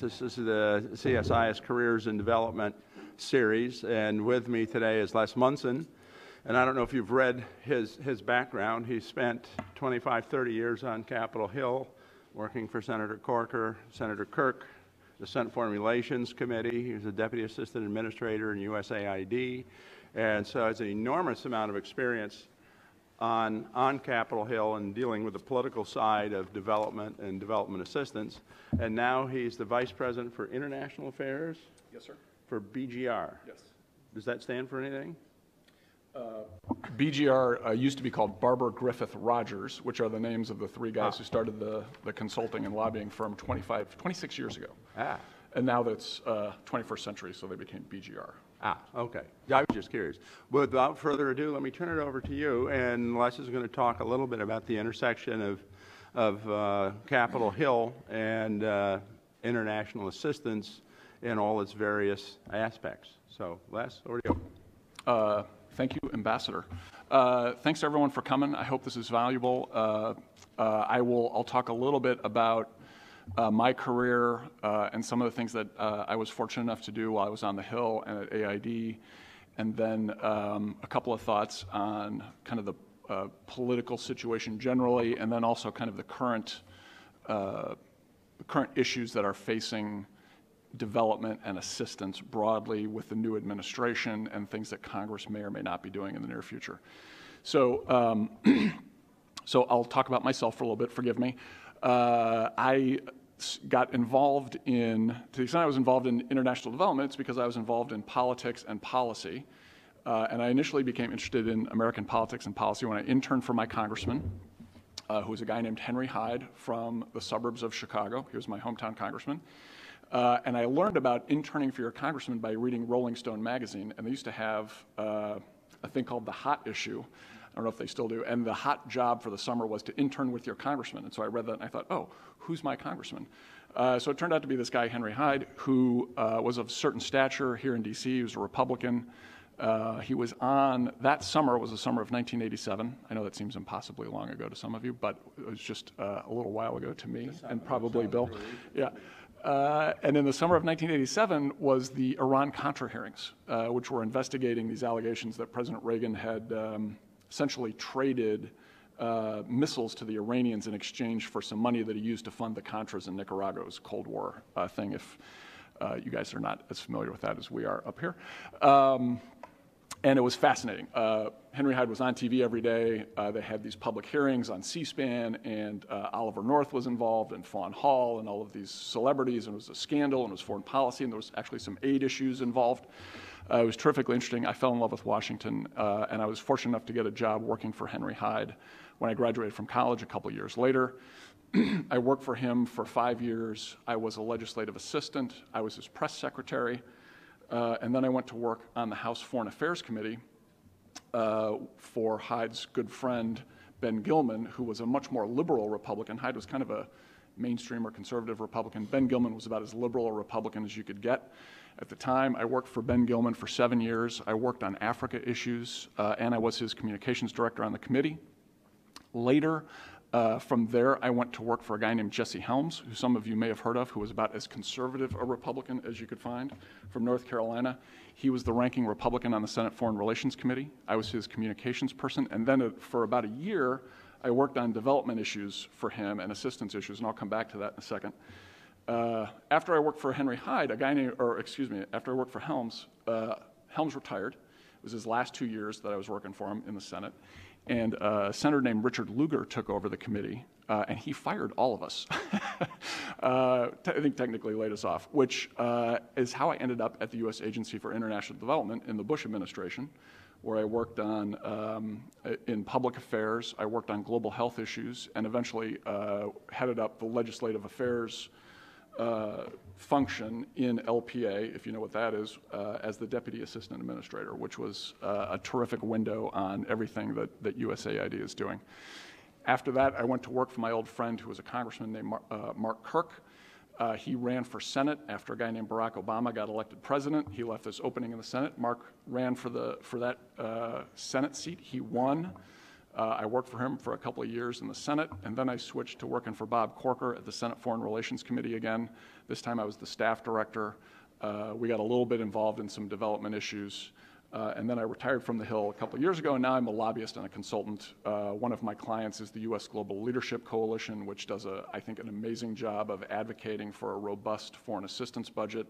This is the CSIS Careers and Development series, and with me today is Les Munson. And I don't know if you've read his, his background. He spent 25, 30 years on Capitol Hill working for Senator Corker, Senator Kirk, the Senate Foreign Relations Committee. He was a Deputy Assistant Administrator in USAID. And so has an enormous amount of experience on, on Capitol Hill and dealing with the political side of development and development assistance. And now he's the Vice President for International Affairs Yes, sir. for BGR. Yes. Does that stand for anything? BGR uh, used to be called Barbour Griffith Rogers, which are the names of the three guys Ah. who started the, the consulting and lobbying firm 25, 26 years ago. Ah. And now that's uh, 21st century, so they became BGR. Ah, okay. I was just curious. Without further ado, let me turn it over to you. And Les is going to talk a little bit about the intersection of, of uh, Capitol Hill and uh, international assistance in all its various aspects. So, Les, over to you. Uh, Thank you, Ambassador. Uh, Thanks to everyone for coming. I hope this is valuable. Uh, uh, I will, I'll talk a little bit about uh, my career uh, and some of the things that uh, I was fortunate enough to do while I was on the Hill and at AID, and then um, a couple of thoughts on kind of the uh, political situation generally, and then also kind of the current, uh, current issues that are facing development and assistance broadly with the new administration and things that Congress may or may not be doing in the near future. So, um, so I'll talk about myself for a little bit. Forgive me. Uh, I got involved in, to the extent I was involved in international development, it's because I was involved in politics and policy. Uh, and I initially became interested in American politics and policy when I interned for my congressman, uh, who was a guy named Henry Hyde from the suburbs of Chicago. He was my hometown congressman. Uh, and I learned about interning for your congressman by reading Rolling Stone magazine. And they used to have uh, a thing called the hot issue. I don't know if they still do. And the hot job for the summer was to intern with your congressman. And so I read that and I thought, oh, who's my congressman? Uh, so it turned out to be this guy, Henry Hyde, who uh, was of certain stature here in D.C. He was a Republican. Uh, he was on, that summer was the summer of 1987. I know that seems impossibly long ago to some of you, but it was just uh, a little while ago to me and probably Bill. Yeah. Uh, and in the summer of 1987 was the Iran-Contra hearings, uh, which were investigating these allegations that President Reagan had um, essentially traded uh, missiles to the Iranians in exchange for some money that he used to fund the Contras in Nicaragua's Cold War uh, thing, if uh, you guys are not as familiar with that as we are up here. Um, and it was fascinating. Uh, Henry Hyde was on TV every day. Uh, they had these public hearings on C-SPAN, and uh, Oliver North was involved, and Fawn Hall, and all of these celebrities, and it was a scandal, and it was foreign policy, and there was actually some aid issues involved. Uh, it was terrifically interesting. I fell in love with Washington, uh, and I was fortunate enough to get a job working for Henry Hyde when I graduated from college a couple years later. I worked for him for five years. I was a legislative assistant. I was his press secretary. Uh, and then I went to work on the House Foreign Affairs Committee uh, for Hyde's good friend Ben Gilman, who was a much more liberal Republican. Hyde was kind of a mainstream or conservative Republican. Ben Gilman was about as liberal a Republican as you could get. At the time, I worked for Ben Gilman for seven years. I worked on Africa issues, uh, and I was his communications director on the committee. Later, uh, from there, I went to work for a guy named Jesse Helms, who some of you may have heard of, who was about as conservative a Republican as you could find from North Carolina. He was the ranking Republican on the Senate Foreign Relations Committee. I was his communications person. And then uh, for about a year, I worked on development issues for him and assistance issues, and I'll come back to that in a second. Uh, after I worked for Henry Hyde, a guy named, or excuse me, after I worked for Helms, uh, Helms retired. It was his last two years that I was working for him in the Senate. And uh, a senator named Richard Lugar took over the committee, uh, and he fired all of us. uh, I think technically laid us off, which is how I ended up at the U.S. Agency for International Development in the Bush administration, where I worked on um, in public affairs. I worked on global health issues, and eventually headed up the legislative affairs uh, function in LPA, if you know what that is, uh, as the Deputy Assistant Administrator, which was uh, a terrific window on everything that, that USAID is doing. After that, I went to work for my old friend who was a congressman named Mar- uh, Mark Kirk. Uh, he ran for Senate after a guy named Barack Obama got elected president. He left this opening in the Senate. Mark ran for, the, for that Senate seat. He won. Uh, I worked for him for a couple of years in the Senate, and then I switched to working for Bob Corker at the Senate Foreign Relations Committee again. This time I was the staff director. Uh, we got a little bit involved in some development issues. Uh, and then I retired from the Hill a couple of years ago, and now I'm a lobbyist and a consultant. Uh, one of my clients is the U.S. Global Leadership Coalition, which does, a, I think, an amazing job of advocating for a robust foreign assistance budget.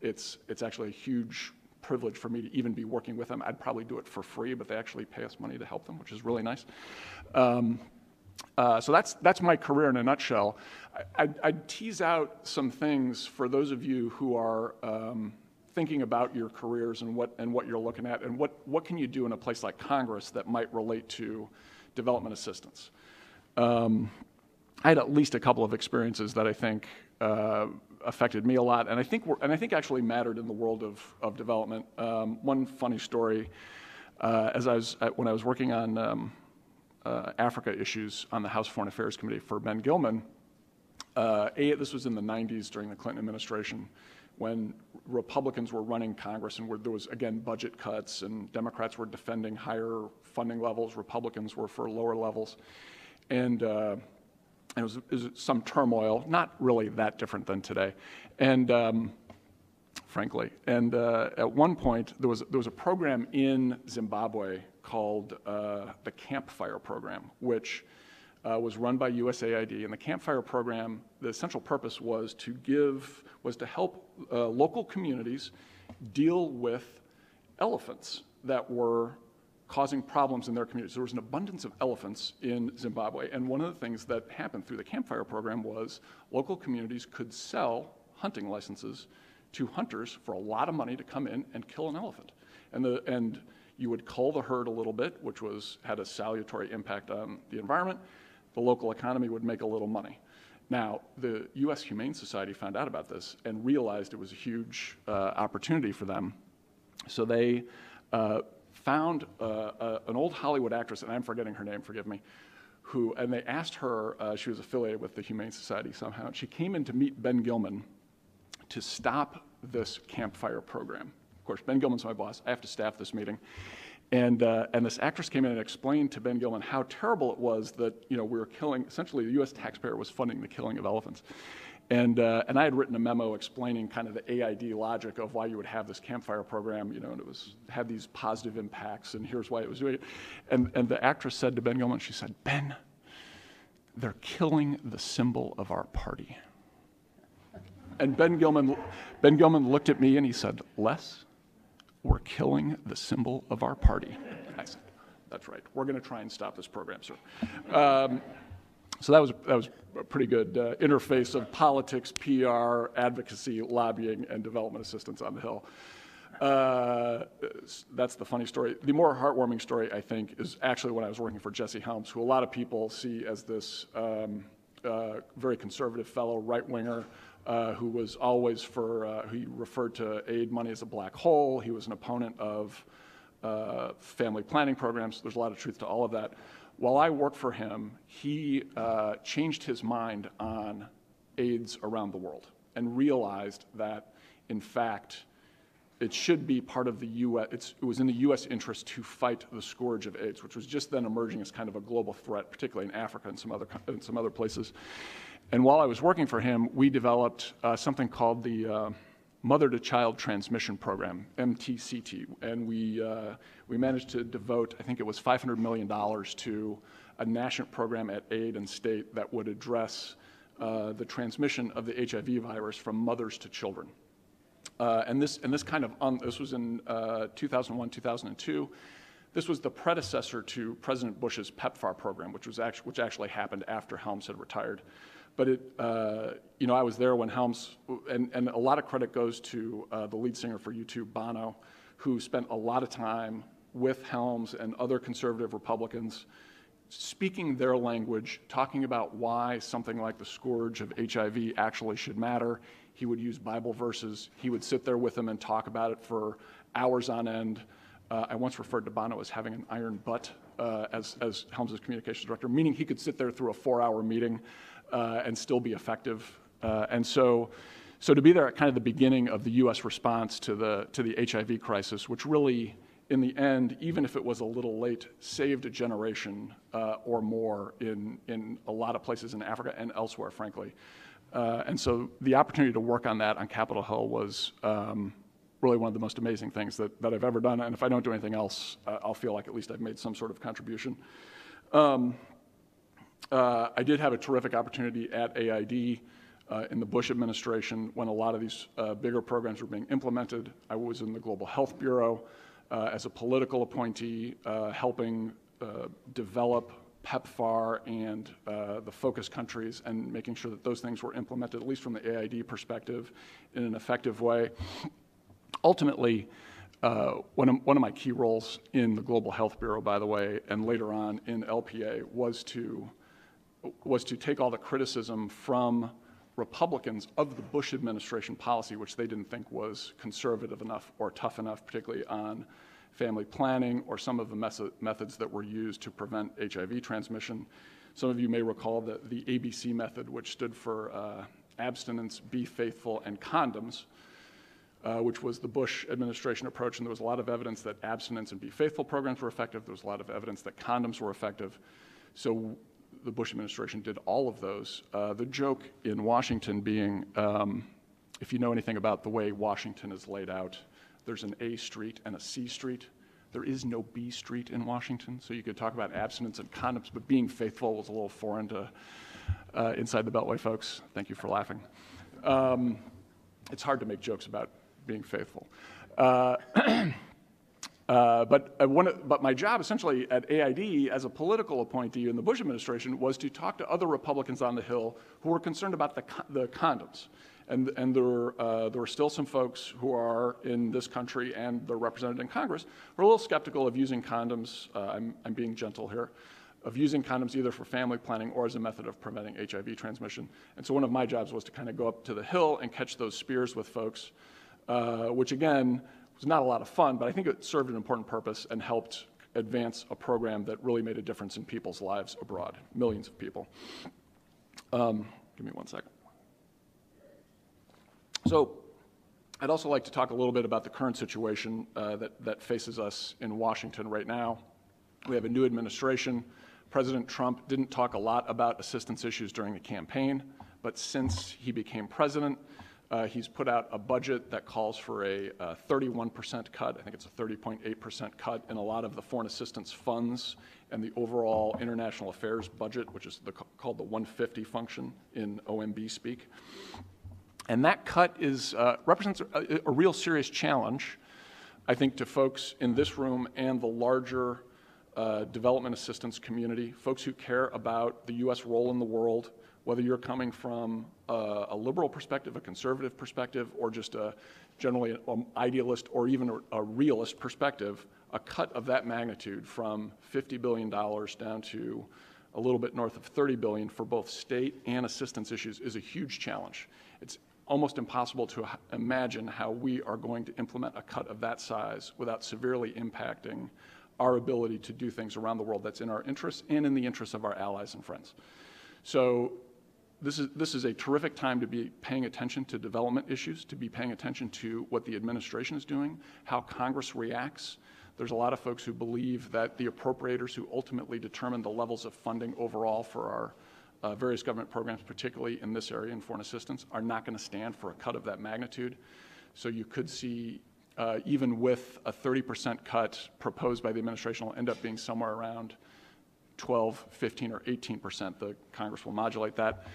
It's, it's actually a huge privilege for me to even be working with them. I'd probably do it for free, but they actually pay us money to help them, which is really nice. Um, uh, so that's, that's my career in a nutshell. I, would tease out some things for those of you who are um, thinking about your careers and what, and what you're looking at, and what, what can you do in a place like Congress that might relate to development assistance. Um, I had at least a couple of experiences that I think uh, affected me a lot, and I think and I think actually mattered in the world of of development. Um, one funny story, uh, as I was when I was working on um, uh, Africa issues on the House Foreign Affairs Committee for Ben Gilman. Uh, a, this was in the 90s during the Clinton administration when Republicans were running Congress and where there was, again, budget cuts and Democrats were defending higher funding levels, Republicans were for lower levels. And, uh, it, was, it, was, some turmoil, not really that different than today. And um, frankly, and uh, at one point, there was, there was a program in Zimbabwe called uh, the Campfire Program, which uh, was run by USAID. And the Campfire Program, the essential purpose was to give, was to help uh, local communities deal with elephants that were causing problems in their communities. There was an abundance of elephants in Zimbabwe. And one of the things that happened through the Campfire Program was local communities could sell hunting licenses to hunters for a lot of money to come in and kill an elephant. And, the, and you would cull the herd a little bit, which was, had a salutary impact on the environment the local economy would make a little money. Now, the U.S. Humane Society found out about this and realized it was a huge uh, opportunity for them. So they uh, found uh, uh an old Hollywood actress, and I'm forgetting her name, forgive me, who, and they asked her, uh, she was affiliated with the Humane Society somehow, and she came in to meet Ben Gilman to stop this campfire program. Of course, Ben Gilman's my boss. I have to staff this meeting. And, uh, and this actress came in and explained to Ben Gilman how terrible it was that you know, we were killing, essentially, the US taxpayer was funding the killing of elephants. And, uh, and I had written a memo explaining kind of the AID logic of why you would have this campfire program, you know, and it was, had these positive impacts, and here's why it was doing it. And, and the actress said to Ben Gilman, she said, Ben, they're killing the symbol of our party. And Ben Gilman, Ben Gilman looked at me and he said, Les, we're killing the symbol of our party. I said, That's right. We're going to try and stop this program, sir. Um, so that was, that was a pretty good uh, interface of politics, PR, advocacy, lobbying, and development assistance on the Hill. Uh, that's the funny story. The more heartwarming story, I think, is actually when I was working for Jesse Helms, who a lot of people see as this um, uh, very conservative fellow, right winger, uh, who was always for, uh, he referred to aid money as a black hole. He was an opponent of uh, family planning programs. There's a lot of truth to all of that. While I worked for him, he uh, changed his mind on AIDS around the world and realized that, in fact, it should be part of the U.S. it was in the U.S. interest to fight the scourge of AIDS, which was just then emerging as kind of a global threat, particularly in Africa and some other in some other places. And while I was working for him, we developed uh, something called the uh, Mother to Child Transmission Program, MTCT. And we, uh, we managed to devote, I think it was $500 million to a national program at aid and state that would address uh, the transmission of the HIV virus from mothers to children. Uh, and, this, and this kind of, un- this was in uh, 2001, 2002 this was the predecessor to President Bush's PEPFAR program, which, was actually, which actually happened after Helms had retired. But it, uh, you know, I was there when Helms, and, and a lot of credit goes to uh, the lead singer for U2, Bono, who spent a lot of time with Helms and other conservative Republicans speaking their language, talking about why something like the scourge of HIV actually should matter. He would use Bible verses. He would sit there with them and talk about it for hours on end. Uh, I once referred to Bono as having an iron butt uh, as, as Helms' communications director, meaning he could sit there through a four hour meeting uh, and still be effective. Uh, and so, so to be there at kind of the beginning of the U.S. response to the to the HIV crisis, which really in the end, even if it was a little late, saved a generation uh, or more in, in a lot of places in Africa and elsewhere, frankly. Uh, and so the opportunity to work on that on Capitol Hill was um, really one of the most amazing things that, that I've ever done. And if I don't do anything else, uh, I'll feel like at least I've made some sort of contribution. Um, uh, I did have a terrific opportunity at AID uh, in the Bush administration when a lot of these uh, bigger programs were being implemented. I was in the Global Health Bureau uh, as a political appointee, uh, helping uh, develop PEPFAR and the focus countries and making sure that those things were implemented, at least from the AID perspective, in an effective way. Ultimately, uh, one, of, one of my key roles in the Global Health Bureau, by the way, and later on in LPA, was to, was to take all the criticism from Republicans of the Bush administration policy, which they didn't think was conservative enough or tough enough, particularly on family planning or some of the methods that were used to prevent HIV transmission. Some of you may recall that the ABC method, which stood for uh, abstinence, be faithful, and condoms, uh, which was the Bush administration approach, and there was a lot of evidence that abstinence and be faithful programs were effective. There was a lot of evidence that condoms were effective. So the Bush administration did all of those. Uh, the joke in Washington being um, if you know anything about the way Washington is laid out, there's an A street and a C street. There is no B street in Washington, so you could talk about abstinence and condoms, but being faithful was a little foreign to uh, inside the Beltway folks. Thank you for laughing. Um, it's hard to make jokes about being faithful. Uh, Uh, but, uh, one, but my job essentially at AID as a political appointee in the Bush administration was to talk to other Republicans on the Hill who were concerned about the, the condoms. And, and there, were, uh, there still some folks who are in this country and they're represented in Congress who are a little skeptical of using condoms. Uh, I'm, I'm being gentle here of using condoms either for family planning or as a method of preventing HIV transmission. And so one of my jobs was to kind of go up to the Hill and catch those spears with folks, uh, which again was not a lot of fun, but I think it served an important purpose and helped advance a program that really made a difference in people's lives abroad, millions of people. Um, give me one second. So, I'd also like to talk a little bit about the current situation uh, that, that faces us in Washington right now. We have a new administration. President Trump didn't talk a lot about assistance issues during the campaign, but since he became president, uh, he's put out a budget that calls for a 31% cut. I think it's a 30.8% cut in a lot of the foreign assistance funds and the overall international affairs budget, which is the, called the 150 function in OMB speak. And that cut is, uh, represents a, a, real serious challenge, I think, to folks in this room and the larger uh, development assistance community, folks who care about the U.S. role in the world, whether you're coming from a, a liberal perspective, a conservative perspective, or just a generally an idealist or even a, a realist perspective, a cut of that magnitude from $50 billion down to a little bit north of 30 billion for both state and assistance issues is a huge challenge. It's almost impossible to imagine how we are going to implement a cut of that size without severely impacting our ability to do things around the world that's in our interests and in the interests of our allies and friends. So this is, this is a terrific time to be paying attention to development issues, to be paying attention to what the administration is doing, how Congress reacts. There's a lot of folks who believe that the appropriators who ultimately determine the levels of funding overall for our uh, various government programs, particularly in this area in foreign assistance, are not going to stand for a cut of that magnitude. So you could see, uh, even with a 30% cut proposed by the administration, will end up being somewhere around 12, 15, or 18%. The Congress will modulate that.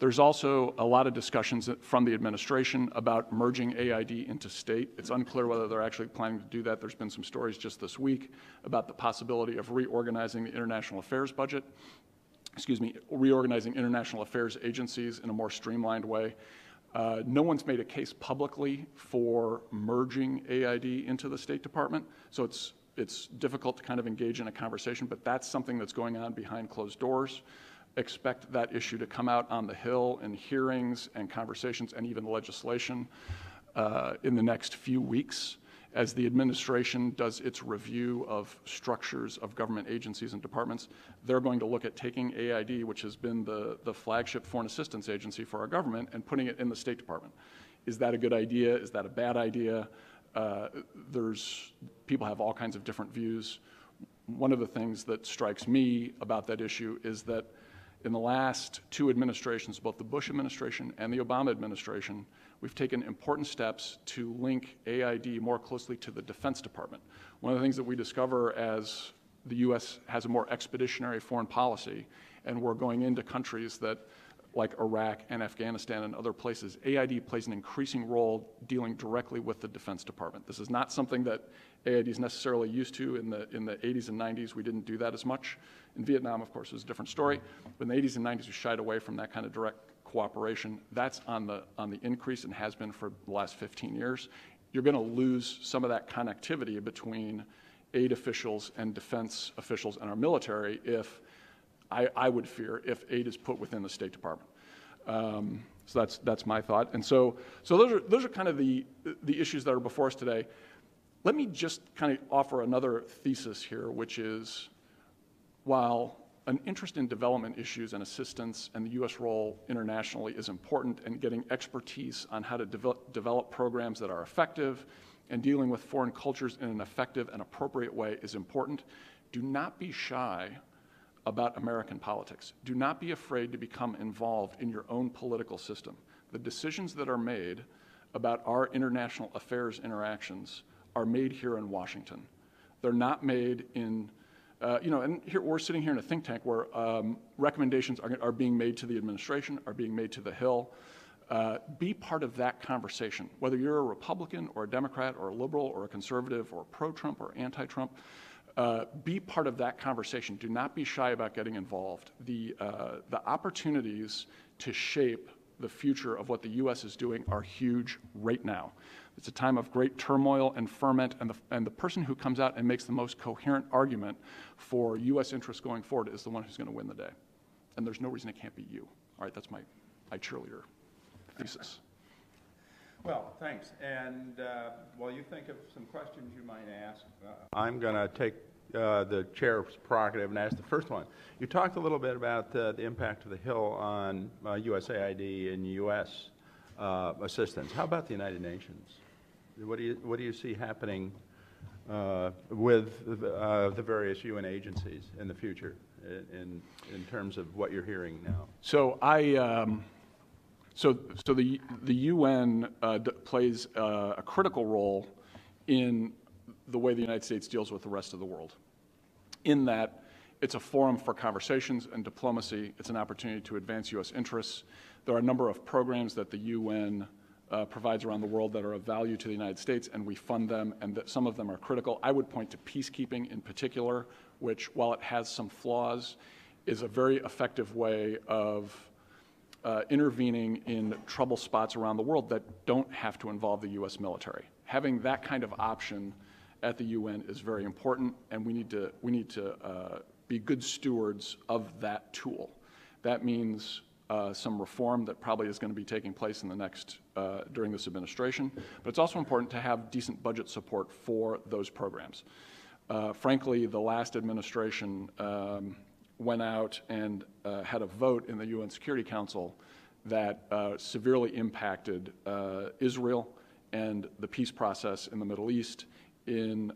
There's also a lot of discussions from the administration about merging AID into state. It's unclear whether they're actually planning to do that. There's been some stories just this week about the possibility of reorganizing the international affairs budget, excuse me, reorganizing international affairs agencies in a more streamlined way. Uh, no one's made a case publicly for merging AID into the State Department, so it's it's difficult to kind of engage in a conversation, but that's something that's going on behind closed doors expect that issue to come out on the Hill in hearings and conversations and even legislation uh, in the next few weeks as the administration does its review of structures of government agencies and departments. They're going to look at taking AID, which has been the, the flagship foreign assistance agency for our government, and putting it in the State Department. Is that a good idea? Is that a bad idea? uh, there's people have all kinds of different views. One of the things that strikes me about that issue is that in the last two administrations, both the Bush administration and the Obama administration, we've taken important steps to link AID more closely to the Defense Department. One of the things that we discover as the U.S. has a more expeditionary foreign policy, and we're going into countries that, like Iraq and Afghanistan and other places, AID plays an increasing role dealing directly with the Defense Department. This is not something that AID is necessarily used to in the, in the 80s and 90s. We didn't do that as much. In Vietnam, of course, it was a different story. But in the 80s and 90s, we shied away from that kind of direct cooperation. That's on the, on the increase and has been for the last 15 years. You're going to lose some of that connectivity between aid officials and defense officials and our military if, I, I would fear, if aid is put within the State Department. Um, so that's, that's my thought. And so, so those, are, those are kind of the, the issues that are before us today. Let me just kind of offer another thesis here, which is while an interest in development issues and assistance and the U.S. role internationally is important, and getting expertise on how to develop, develop programs that are effective and dealing with foreign cultures in an effective and appropriate way is important. Do not be shy about American politics. Do not be afraid to become involved in your own political system. The decisions that are made about our international affairs interactions are made here in Washington. They're not made in, uh, you know, and here, we're sitting here in a think tank where um, recommendations are, are being made to the administration, are being made to the Hill. Uh, be part of that conversation, whether you're a Republican or a Democrat or a liberal or a conservative or pro Trump or anti Trump. Uh, be part of that conversation. Do not be shy about getting involved. The, uh, the opportunities to shape the future of what the U.S. is doing are huge right now. It's a time of great turmoil and ferment, and the, and the person who comes out and makes the most coherent argument for U.S. interests going forward is the one who's going to win the day. And there's no reason it can't be you. All right, that's my, my cheerleader thesis. Well, thanks. And uh, while you think of some questions you might ask, uh, I'm going to take uh, the chair's prerogative and ask the first one. You talked a little bit about uh, the impact of the Hill on USAID and U.S. Uh, assistance. How about the United Nations? What do you, what do you see happening uh, with uh, the various UN agencies in the future in, in terms of what you're hearing now? So I, um, so, so the, the UN uh, d- plays uh, a critical role in the way the United States deals with the rest of the world. In that it's a forum for conversations and diplomacy, it's an opportunity to advance U.S. interests. There are a number of programs that the UN uh, provides around the world that are of value to the United States, and we fund them, and that some of them are critical. I would point to peacekeeping in particular, which, while it has some flaws, is a very effective way of uh, intervening in trouble spots around the world that don't have to involve the U.S. military. Having that kind of option at the UN is very important, and we need to, we need to uh, be good stewards of that tool. That means uh, some reform that probably is going to be taking place in the next uh, during this administration. But it's also important to have decent budget support for those programs. Uh, frankly, the last administration um, went out and uh, had a vote in the UN Security Council that uh, severely impacted uh, Israel and the peace process in the Middle East in,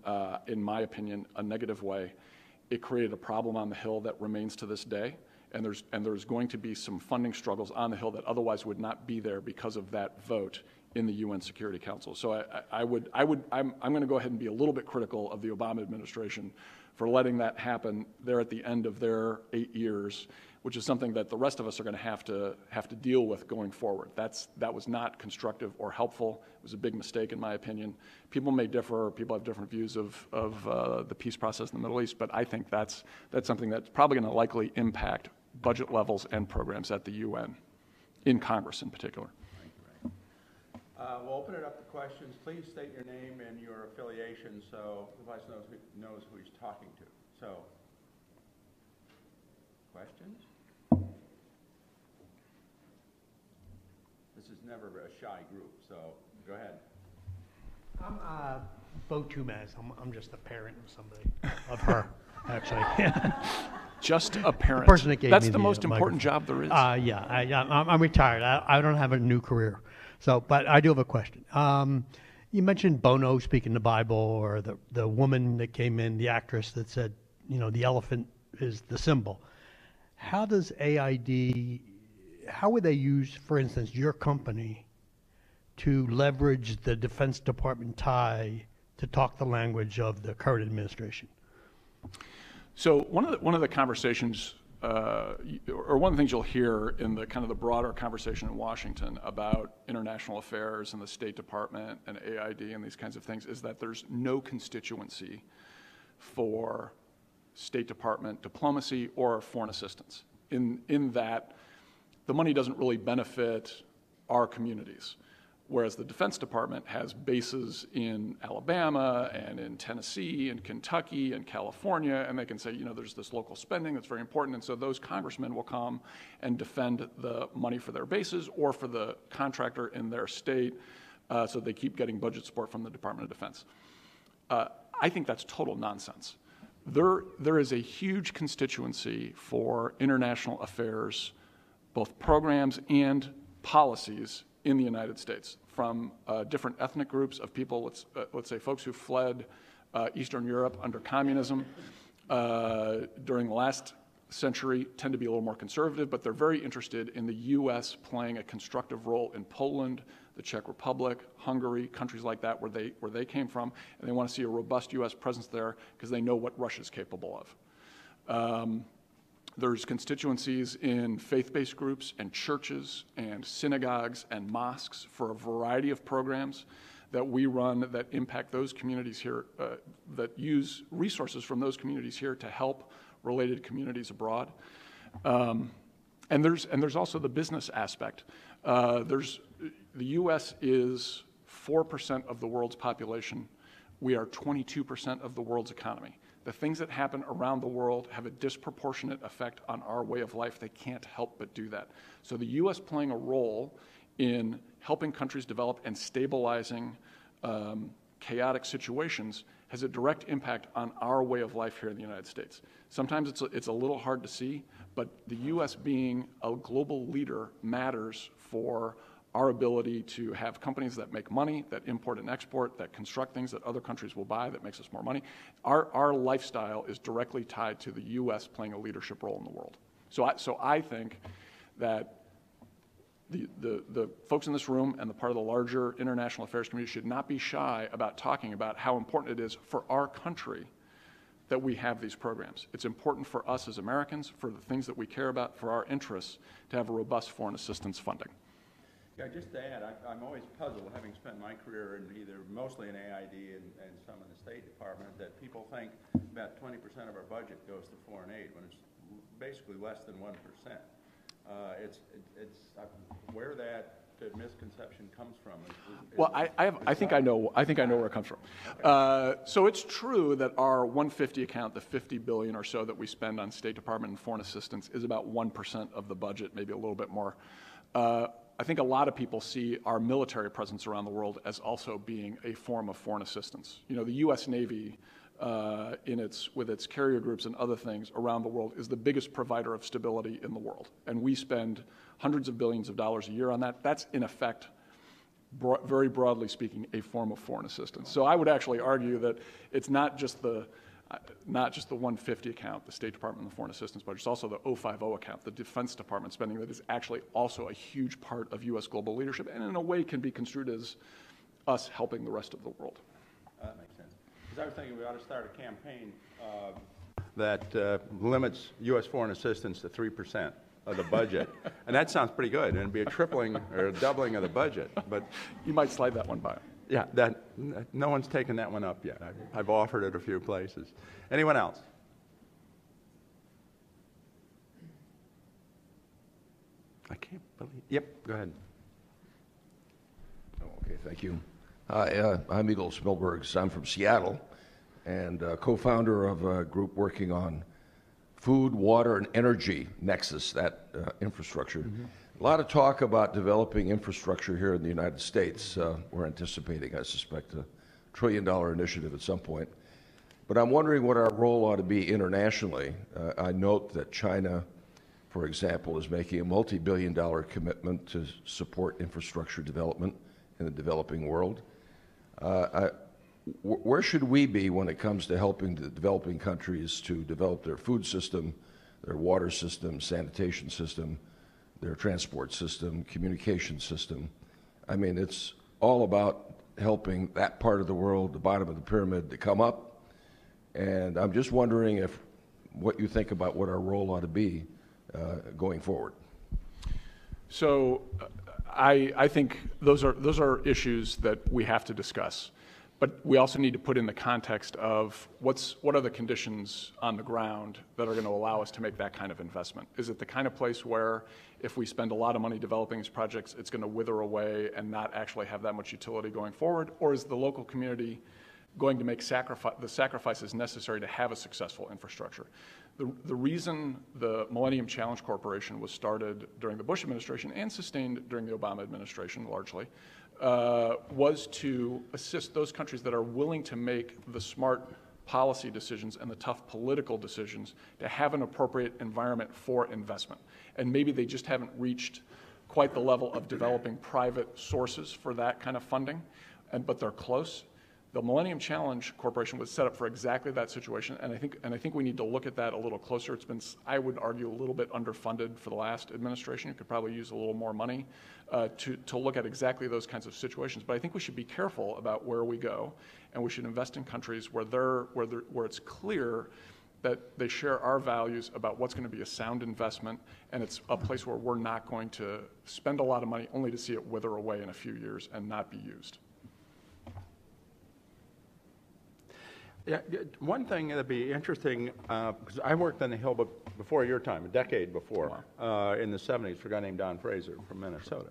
in my opinion, a negative way. It created a problem on the Hill that remains to this day and there's, and there's going to be some funding struggles on the Hill that otherwise would not be there because of that vote in the UN Security Council. So I, I would, I would, I'm, I'm going to go ahead and be a little bit critical of the Obama administration for letting that happen there at the end of their eight years, which is something that the rest of us are going to have to have to deal with going forward. That's that was not constructive or helpful. It was a big mistake, in my opinion. People may differ. People have different views of of uh, the peace process in the Middle East, but I think that's that's something that's probably going to likely impact budget levels and programs at the UN, in Congress in particular. Uh, we'll open it up to questions. Please state your name and your affiliation so the vice knows who, knows who he's talking to. So, questions? This is never a shy group, so go ahead. I'm uh, Bo Tumez. I'm, I'm just the parent of somebody, of her, actually. Just a parent. person that gave That's me the the, most important job there is. Uh, yeah, I, I'm, I'm retired. I, I don't have a new career. So, but I do have a question. Um, You mentioned Bono speaking the Bible, or the the woman that came in, the actress that said, you know, the elephant is the symbol. How does AID? How would they use, for instance, your company to leverage the Defense Department tie to talk the language of the current administration? So one of the, one of the conversations, uh, or one of the things you'll hear in the kind of the broader conversation in Washington about international affairs and the State Department and AID and these kinds of things, is that there's no constituency for State Department diplomacy or foreign assistance. In in that, the money doesn't really benefit our communities. Whereas the Defense Department has bases in Alabama and in Tennessee and Kentucky and California, and they can say, you know, there's this local spending that's very important, and so those congressmen will come and defend the money for their bases or for the contractor in their state, uh, so they keep getting budget support from the Department of Defense. Uh, I think that's total nonsense. There, there is a huge constituency for international affairs, both programs and policies in the United States from uh, different ethnic groups of people, let's, uh, let's say folks who fled uh, Eastern Europe under communism uh, during the last century tend to be a little more conservative, but they're very interested in the U.S. playing a constructive role in Poland, the Czech Republic, Hungary, countries like that where they, where they came from, and they want to see a robust U.S. presence there because they know what Russia is capable of. Um, there's constituencies in faith based groups and churches and synagogues and mosques for a variety of programs that we run that impact those communities here, uh, that use resources from those communities here to help related communities abroad. Um, and, there's, and there's also the business aspect. Uh, there's, the US is 4% of the world's population. We are 22% of the world's economy the things that happen around the world have a disproportionate effect on our way of life. They can't help but do that. So the U.S. playing a role in helping countries develop and stabilizing um, chaotic situations has a direct impact on our way of life here in the United States. Sometimes it's a, it's a little hard to see, but the U.S. being a global leader matters for our ability to have companies that make money, that import and export, that construct things that other countries will buy, that makes us more money. Our, our lifestyle is directly tied to the U.S. playing a leadership role in the world. So I, so I think that the, the, the folks in this room and the part of the larger international affairs community should not be shy about talking about how important it is for our country that we have these programs. It's important for us as Americans, for the things that we care about, for our interests, to have a robust foreign assistance funding. Yeah, just to add, I, I'm always puzzled, having spent my career in either mostly in AID and, and some in the State Department, that people think about 20% of our budget goes to foreign aid when it's basically less than 1%. Uh, it's, it, it's uh, where that misconception comes from. Is, is, well, I, I, have, I think I know. I think I know where it comes from. Uh, so it's true that our 150 account, the 50 billion or so that we spend on State Department and foreign assistance, is about one percent of the budget, maybe a little bit more. Uh, I think a lot of people see our military presence around the world as also being a form of foreign assistance. You know, the U.S. Navy, uh, in its, with its carrier groups and other things around the world, is the biggest provider of stability in the world. And we spend hundreds of billions of dollars a year on that. That's, in effect, bro- very broadly speaking, a form of foreign assistance. So I would actually argue that it's not just the not just the 150 account, the State Department and the Foreign Assistance budget, it's also the 050 account, the Defense Department spending that is actually also a huge part of U.S. global leadership and in a way can be construed as us helping the rest of the world. Uh, that makes sense. Because I was thinking we ought to start a campaign uh, that uh, limits U.S. foreign assistance to 3% of the budget. and that sounds pretty good. And it'd be a tripling or a doubling of the budget. But you might slide that one by. Yeah, that, no one's taken that one up yet. I've, I've offered it a few places. Anyone else? I can't believe. Yep, go ahead. Oh, okay, thank you. Hi, uh, I'm Eagle Smilbergs. I'm from Seattle and uh, co founder of a group working on food, water, and energy nexus, that uh, infrastructure. Mm-hmm. A lot of talk about developing infrastructure here in the United States. Uh, we're anticipating, I suspect, a trillion dollar initiative at some point. But I'm wondering what our role ought to be internationally. Uh, I note that China, for example, is making a multi billion dollar commitment to support infrastructure development in the developing world. Uh, where should we be when it comes to helping the developing countries to develop their food system, their water system, sanitation system, their transport system, communication system? I mean, it's all about helping that part of the world, the bottom of the pyramid, to come up. And I'm just wondering if what you think about what our role ought to be uh, going forward. So uh, I, I think those are, those are issues that we have to discuss. But we also need to put in the context of what's, what are the conditions on the ground that are going to allow us to make that kind of investment? Is it the kind of place where if we spend a lot of money developing these projects, it's going to wither away and not actually have that much utility going forward? Or is the local community going to make sacrifice, the sacrifices necessary to have a successful infrastructure? The, the reason the Millennium Challenge Corporation was started during the Bush administration and sustained during the Obama administration largely uh, was to assist those countries that are willing to make the smart policy decisions and the tough political decisions to have an appropriate environment for investment. And maybe they just haven't reached quite the level of developing private sources for that kind of funding, and, but they're close. The Millennium Challenge Corporation was set up for exactly that situation, and I think and I think we need to look at that a little closer. It's been, I would argue, a little bit underfunded for the last administration. You could probably use a little more money uh, to to look at exactly those kinds of situations. But I think we should be careful about where we go, and we should invest in countries where they're where they're, where it's clear that they share our values about what's going to be a sound investment, and it's a place where we're not going to spend a lot of money only to see it wither away in a few years and not be used. Yeah, one thing that'd be interesting, because I worked on the Hill before your time, a decade before, uh, in the 70s, for a guy named Don Fraser from Minnesota.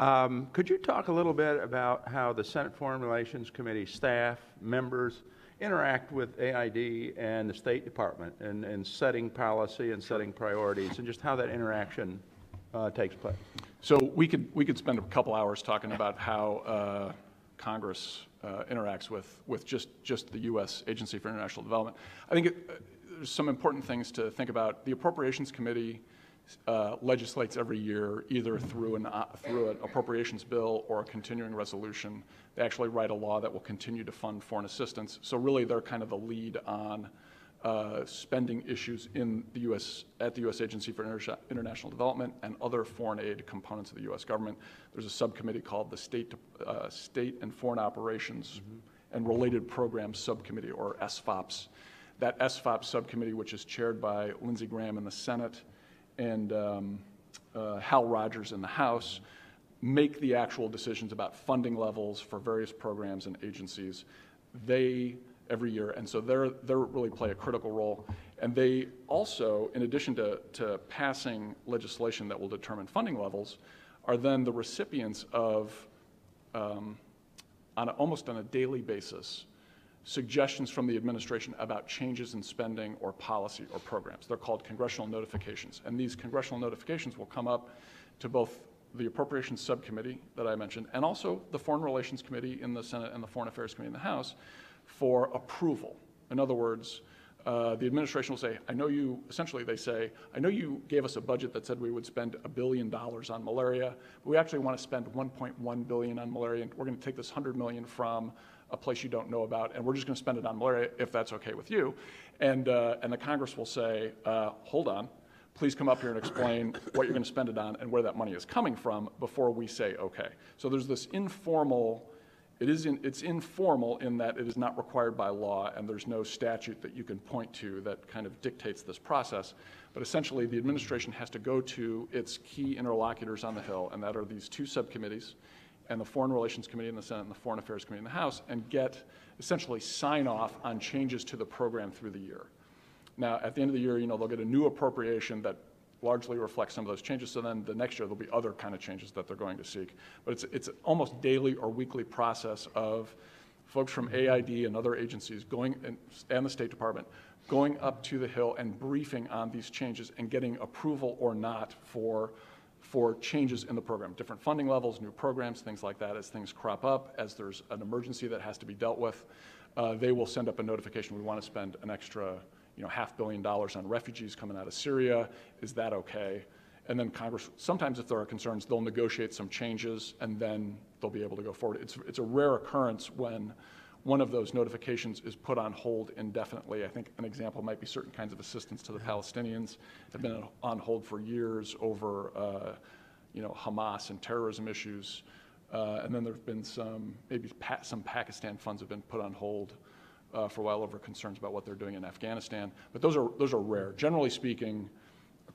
Um, could you talk a little bit about how the Senate Foreign Relations Committee staff, members, interact with AID and the State Department in, in setting policy and setting priorities, and just how that interaction uh, takes place? So we could we could spend a couple hours talking about how uh, Congress uh, interacts with with just just the U.S. Agency for International Development. I think it, uh, there's some important things to think about. The Appropriations Committee uh, legislates every year, either through an uh, through an appropriations bill or a continuing resolution. They actually write a law that will continue to fund foreign assistance. So really, they're kind of the lead on uh, spending issues in the U.S. at the U.S. Agency for Inter- International Development and other foreign aid components of the U.S. government. There's a subcommittee called the State, uh, State and Foreign Operations and Related Programs Subcommittee, or SFOPS. That SFOPS subcommittee, which is chaired by Lindsey Graham in the Senate and um, uh, Hal Rogers in the House, make the actual decisions about funding levels for various programs and agencies. They every year, and so they're they really play a critical role. And they also, in addition to, to passing legislation that will determine funding levels, are then the recipients of, um, on a, almost on a daily basis, suggestions from the administration about changes in spending or policy or programs. They're called congressional notifications. And these congressional notifications will come up to both the Appropriations Subcommittee that I mentioned and also the Foreign Relations Committee in the Senate and the Foreign Affairs Committee in the House for approval. In other words, uh, the administration will say, I know you, essentially they say, I know you gave us a budget that said we would spend a billion dollars on malaria, but we actually want to spend 1.1 billion on malaria, and we're going to take this 100 million from a place you don't know about, and we're just going to spend it on malaria if that's okay with you. And, uh, and the Congress will say, uh, hold on, please come up here and explain what you're going to spend it on and where that money is coming from before we say okay. So there's this informal it is in, it's informal in that it is not required by law and there's no statute that you can point to that kind of dictates this process. But essentially, the administration has to go to its key interlocutors on the Hill, and that are these two subcommittees and the Foreign Relations Committee in the Senate and the Foreign Affairs Committee in the House, and get essentially sign off on changes to the program through the year. Now, at the end of the year, you know, they'll get a new appropriation that largely reflects some of those changes. So then the next year there'll be other kind of changes that they're going to seek. But it's it's almost daily or weekly process of folks from AID and other agencies going and, and the State Department going up to the Hill and briefing on these changes and getting approval or not for for changes in the program, different funding levels, new programs, things like that. As things crop up, as there's an emergency that has to be dealt with, uh, they will send up a notification. We want to spend an extra you know, half billion dollars on refugees coming out of Syria. Is that okay? And then Congress, sometimes if there are concerns, they'll negotiate some changes and then they'll be able to go forward. It's, it's a rare occurrence when one of those notifications is put on hold indefinitely. I think an example might be certain kinds of assistance to the Palestinians have been on hold for years over, uh, you know, Hamas and terrorism issues. Uh, and then there have been some, maybe pa- some Pakistan funds have been put on hold uh, for a while over concerns about what they're doing in Afghanistan. But those are, those are rare. Generally speaking,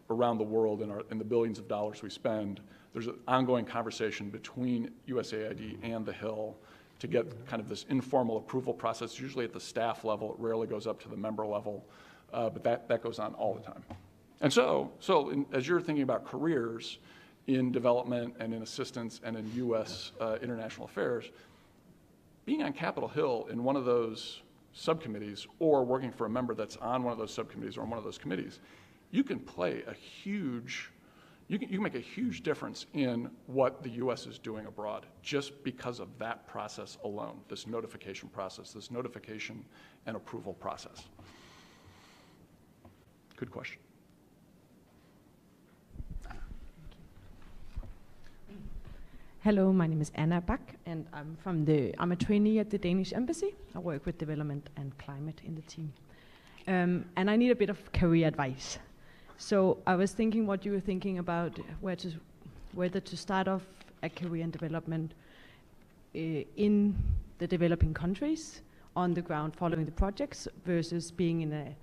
around the world in, our, in the billions of dollars we spend, there's an ongoing conversation between USAID and the Hill to get kind of this informal approval process, usually at the staff level. It rarely goes up to the member level, uh, but that, that goes on all the time. And so, so in, as you're thinking about careers in development and in assistance and in U.S. Uh, international affairs, being on Capitol Hill in one of those subcommittees or working for a member that's on one of those subcommittees or on one of those committees, you can play a huge, you can, you can make a huge difference in what the U.S. is doing abroad just because of that process alone, this notification process, this notification and approval process. Good question. Hello, my name is Anna Back, and I'm from the. I'm a trainee at the Danish Embassy. I work with development and climate in the team, um, and I need a bit of career advice. So I was thinking what you were thinking about where to, whether to start off a career in development uh, in the developing countries on the ground, following the projects, versus being in an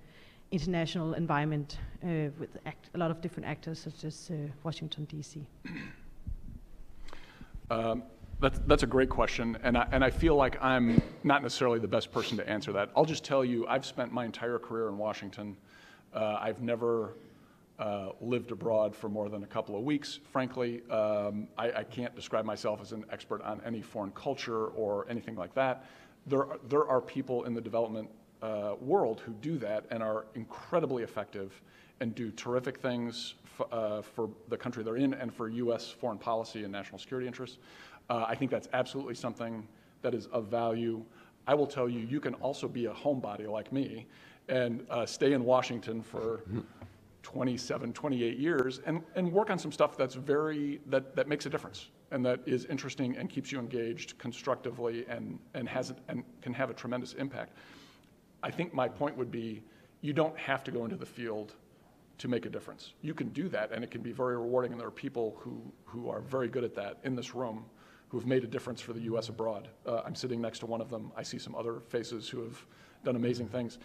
international environment uh, with a lot of different actors, such as uh, Washington D.C. Um, that's, that's a great question, and I, and I feel like I'm not necessarily the best person to answer that. I'll just tell you, I've spent my entire career in Washington. Uh, I've never uh, lived abroad for more than a couple of weeks. Frankly, um, I, I, can't describe myself as an expert on any foreign culture or anything like that. There, are, there are people in the development uh, world who do that and are incredibly effective and do terrific things uh, for the country they're in and for U.S. foreign policy and national security interests. Uh, I think that's absolutely something that is of value. I will tell you, you can also be a homebody like me and uh, stay in Washington for 27, 28 years and, and work on some stuff that's very, that, that makes a difference and that is interesting and keeps you engaged constructively and, and, has, and can have a tremendous impact. I think my point would be you don't have to go into the field to make a difference. You can do that, and it can be very rewarding. And there are people who, who are very good at that in this room who have made a difference for the U.S. abroad. Uh, I'm sitting next to one of them. I see some other faces who have done amazing things.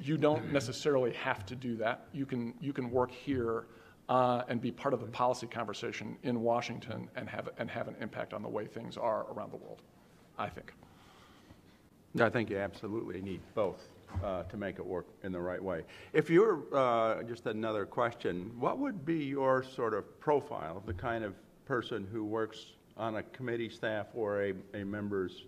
You don't necessarily have to do that. You can, you can work here uh, and be part of the policy conversation in Washington and have, and have an impact on the way things are around the world, I think. I think you absolutely need both uh, to make it work in the right way. If you're, uh, just another question, what would be your sort of profile the kind of person who works on a committee staff or a, a member's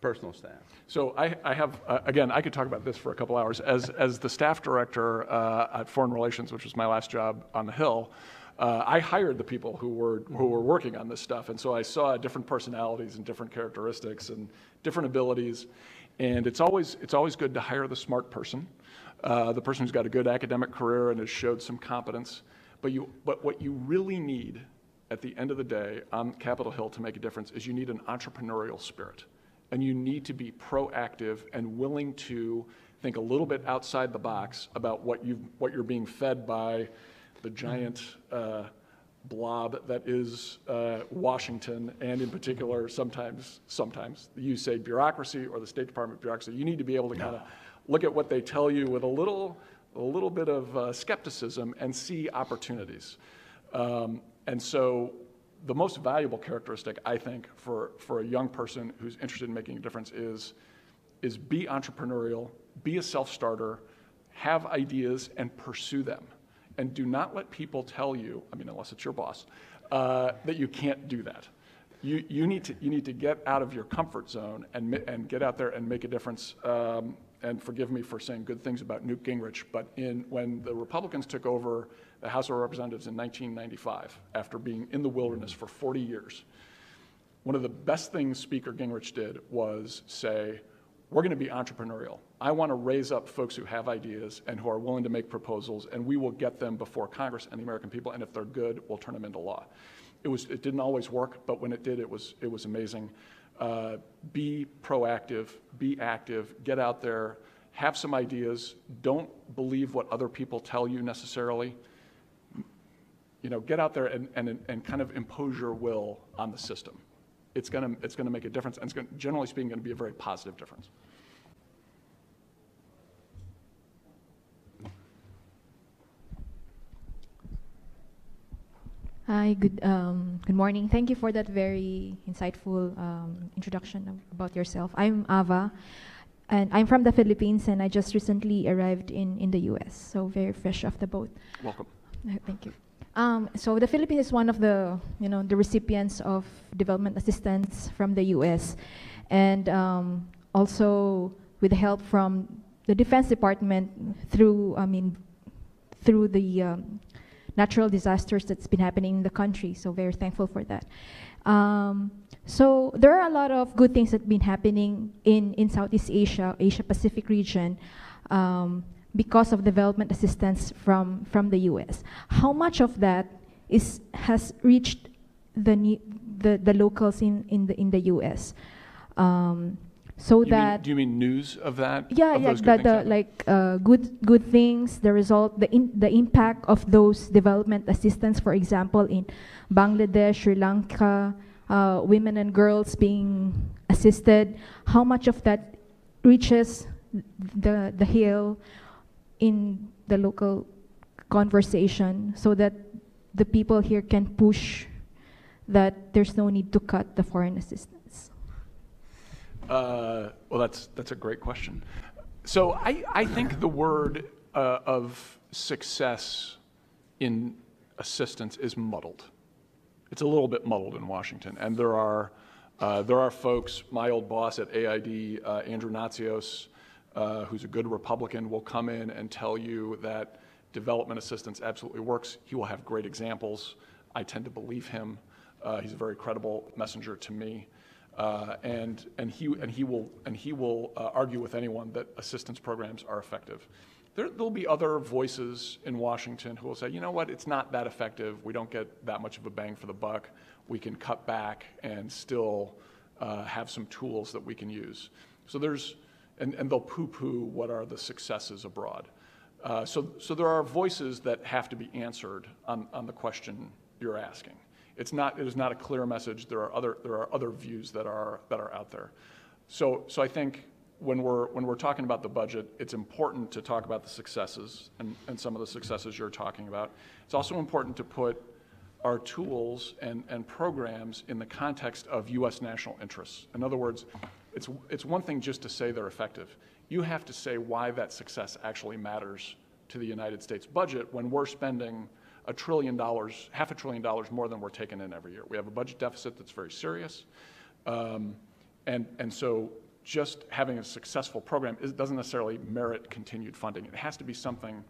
personal staff? So I, I have, uh, again, I could talk about this for a couple hours. As, as the staff director uh, at Foreign Relations, which was my last job on the Hill, uh, I hired the people who were who were working on this stuff, and so I saw different personalities and different characteristics and different abilities. And it's always, it's always good to hire the smart person, uh, the person who's got a good academic career and has showed some competence. But, you, but what you really need at the end of the day on Capitol Hill to make a difference is you need an entrepreneurial spirit. And you need to be proactive and willing to think a little bit outside the box about what, you what you're being fed by the giant uh, blob that is uh, Washington, and in particular, sometimes, sometimes you say bureaucracy or the State Department bureaucracy. You need to be able to kind of look at what they tell you with a little, a little bit of uh, skepticism and see opportunities. Um, and so, the most valuable characteristic, I think, for, for a young person who's interested in making a difference is, is be entrepreneurial, be a self starter, have ideas, and pursue them and do not let people tell you, I mean, unless it's your boss, uh, that you can't do that. You, you, need to, you need to get out of your comfort zone and, and get out there and make a difference. Um, and forgive me for saying good things about Newt Gingrich, but in, when the Republicans took over the House of Representatives in 1995, after being in the wilderness for 40 years, one of the best things Speaker Gingrich did was say, we're going to be entrepreneurial. I want to raise up folks who have ideas and who are willing to make proposals, and we will get them before Congress and the American people. And if they're good, we'll turn them into law. It, was, it didn't always work, but when it did, it was, it was amazing. Uh, be proactive, be active, get out there, have some ideas. Don't believe what other people tell you necessarily. You know, get out there and, and, and kind of impose your will on the system. It's going to it's gonna make a difference, and it's gonna, generally speaking going to be a very positive difference. Hi, good, um, good morning. Thank you for that very insightful um, introduction about yourself. I'm Ava, and I'm from the Philippines, and I just recently arrived in, in the US, so very fresh off the boat. Welcome. Thank you. Um, so the Philippines is one of the, you know, the recipients of development assistance from the US, and um, also with help from the Defense Department through, I mean, through the um, natural disasters that's been happening in the country. So very thankful for that. Um, so there are a lot of good things that have been happening in, in Southeast Asia, Asia Pacific region, um, because of development assistance from, from the U.S. How much of that is has reached the, the, the locals in, in, the, in the U.S.? Um, so you that mean, do you mean news of that? yeah of yeah those the, good the things? like uh, good good things the result the in, the impact of those development assistance for example in bangladesh sri lanka uh, women and girls being assisted how much of that reaches the the hill in the local conversation so that the people here can push that there's no need to cut the foreign assistance Uh, well, that's, that's a great question. So I, I think the word uh, of success in assistance is muddled. It's a little bit muddled in Washington. And there are, uh, there are folks, my old boss at AID, uh, Andrew Natsios, uh, who's a good Republican, will come in and tell you that development assistance absolutely works. He will have great examples. I tend to believe him. Uh, he's a very credible messenger to me. Uh, and, and, he, and he will, and he will uh, argue with anyone that assistance programs are effective. There, there'll be other voices in Washington who will say, you know what, it's not that effective. We don't get that much of a bang for the buck. We can cut back and still uh, have some tools that we can use. So there's, and, and they'll poo poo what are the successes abroad. Uh, so, so there are voices that have to be answered on, on the question you're asking. It's not, it is not a clear message. There are other, there are other views that are, that are out there. So, so I think when we're, when we're talking about the budget, it's important to talk about the successes and, and some of the successes you're talking about. It's also important to put our tools and, and programs in the context of U.S. national interests. In other words, it's, it's one thing just to say they're effective. You have to say why that success actually matters to the United States budget when we're spending a trillion dollars, half a trillion dollars more than we're taking in every year. We have a budget deficit that's very serious. Um, and, and so just having a successful program is, doesn't necessarily merit continued funding. It has to be something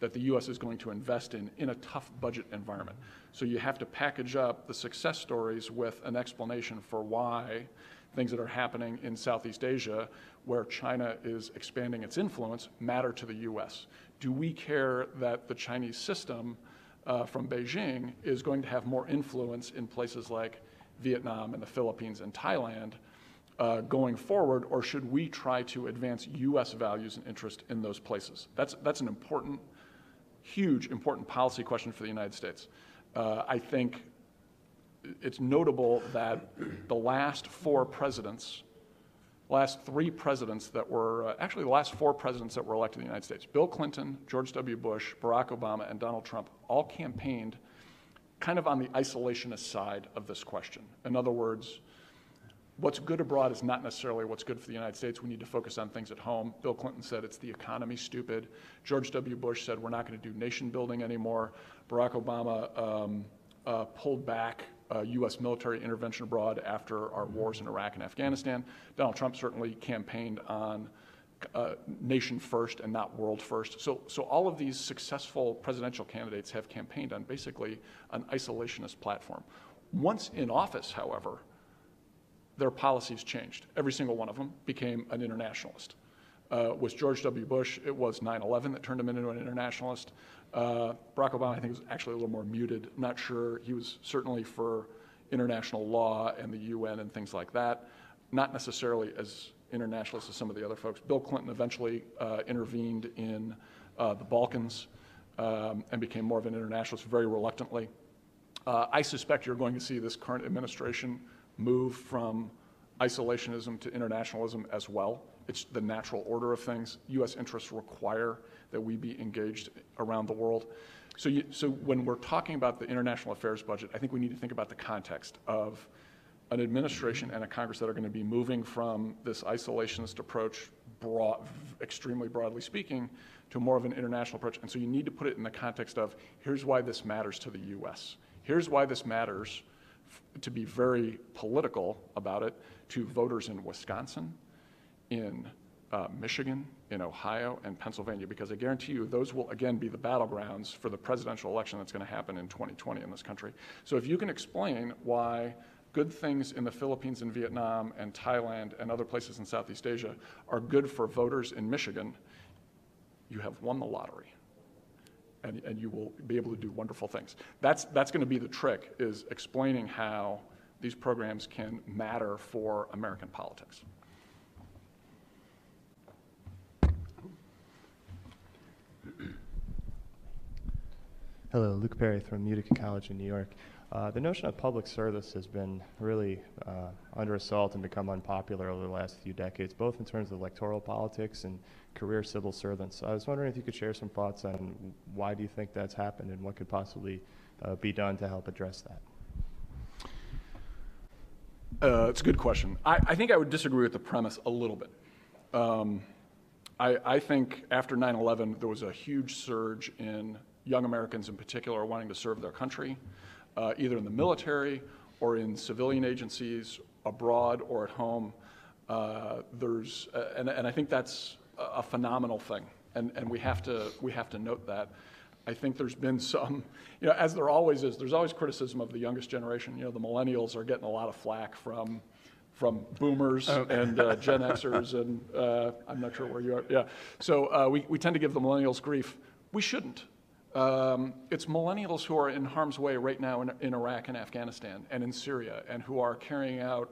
that the U.S. is going to invest in in a tough budget environment. So you have to package up the success stories with an explanation for why things that are happening in Southeast Asia, where China is expanding its influence, matter to the U.S. Do we care that the Chinese system uh, from Beijing is going to have more influence in places like Vietnam and the Philippines and Thailand uh, going forward, or should we try to advance U.S. values and interest in those places? That's, that's an important, huge, important policy question for the United States. Uh, I think it's notable that the last four presidents, last three presidents that were, uh, actually the last four presidents that were elected in the United States, Bill Clinton, George W. Bush, Barack Obama, and Donald Trump, all campaigned kind of on the isolationist side of this question. In other words, what's good abroad is not necessarily what's good for the United States. We need to focus on things at home. Bill Clinton said it's the economy, stupid. George W. Bush said we're not going to do nation building anymore. Barack Obama um, uh, pulled back uh, U.S. military intervention abroad after our wars in Iraq and Afghanistan. Donald Trump certainly campaigned on uh, nation first and not world first. So, so all of these successful presidential candidates have campaigned on basically an isolationist platform. Once in office, however, their policies changed. Every single one of them became an internationalist. uh, George W. Bush. It was 9 11 that turned him into an internationalist. Uh, Barack Obama, I think, was actually a little more muted. Not sure. He was certainly for international law and the UN and things like that. Not necessarily as internationalist as some of the other folks. Bill Clinton eventually uh, intervened in uh, the Balkans um, and became more of an internationalist very reluctantly. Uh, I suspect you're going to see this current administration move from isolationism to internationalism as well. It's the natural order of things. U.S. interests require that we be engaged around the world. So, you, so when we're talking about the international affairs budget, I think we need to think about the context of an administration and a Congress that are going to be moving from this isolationist approach, broad, extremely broadly speaking, to more of an international approach. And so you need to put it in the context of here's why this matters to the U.S. Here's why this matters to be very political about it to voters in Wisconsin, in uh, Michigan, in Ohio, and Pennsylvania, because I guarantee you those will again be the battlegrounds for the presidential election that's going to happen in 2020 in this country. So if you can explain why good things in the Philippines and Vietnam and Thailand and other places in Southeast Asia are good for voters in Michigan, you have won the lottery. And, and you will be able to do wonderful things. That's, that's going to be the trick, is explaining how these programs can matter for American politics. Hello, Luke Perry from Utica College in New York. Uh, the notion of public service has been really uh, under assault and become unpopular over the last few decades, both in terms of electoral politics and career civil servants. I was wondering if you could share some thoughts on why do you think that's happened and what could possibly uh, be done to help address that. Uh, it's a good question. I, I, think I would disagree with the premise a little bit. Um, I, I think after 9 11, there was a huge surge in young Americans in particular are wanting to serve their country uh, either in the military or in civilian agencies, abroad or at home. Uh, there's, uh, and, and I think that's a phenomenal thing, and, and we, have to, we have to note that. I think there's been some, you know, as there always is, there's always criticism of the youngest generation. You know, the millennials are getting a lot of flack from, from boomers oh. and uh, Gen Xers, and uh, I'm not sure where you are. Yeah. So uh, we, we tend to give the millennials grief. We shouldn't. Um, it's millennials who are in harm's way right now in, in, Iraq and Afghanistan and in Syria and who are carrying out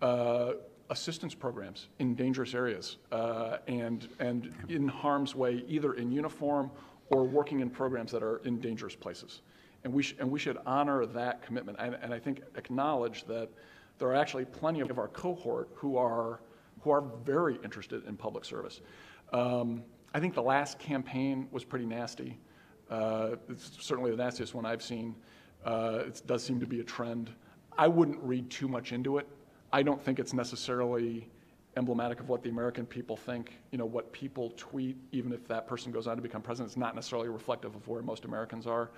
uh, assistance programs in dangerous areas uh, and, and in harm's way, either in uniform or working in programs that are in dangerous places. And we, sh- and we should honor that commitment. And, and I think acknowledge that there are actually plenty of our cohort who are, who are very interested in public service. Um, I think the last campaign was pretty nasty. Uh, it's certainly the nastiest one I've seen. Uh, it does seem to be a trend. I wouldn't read too much into it. I don't think it's necessarily emblematic of what the American people think. You know, what people tweet, even if that person goes on to become president, is not necessarily reflective of where most Americans are.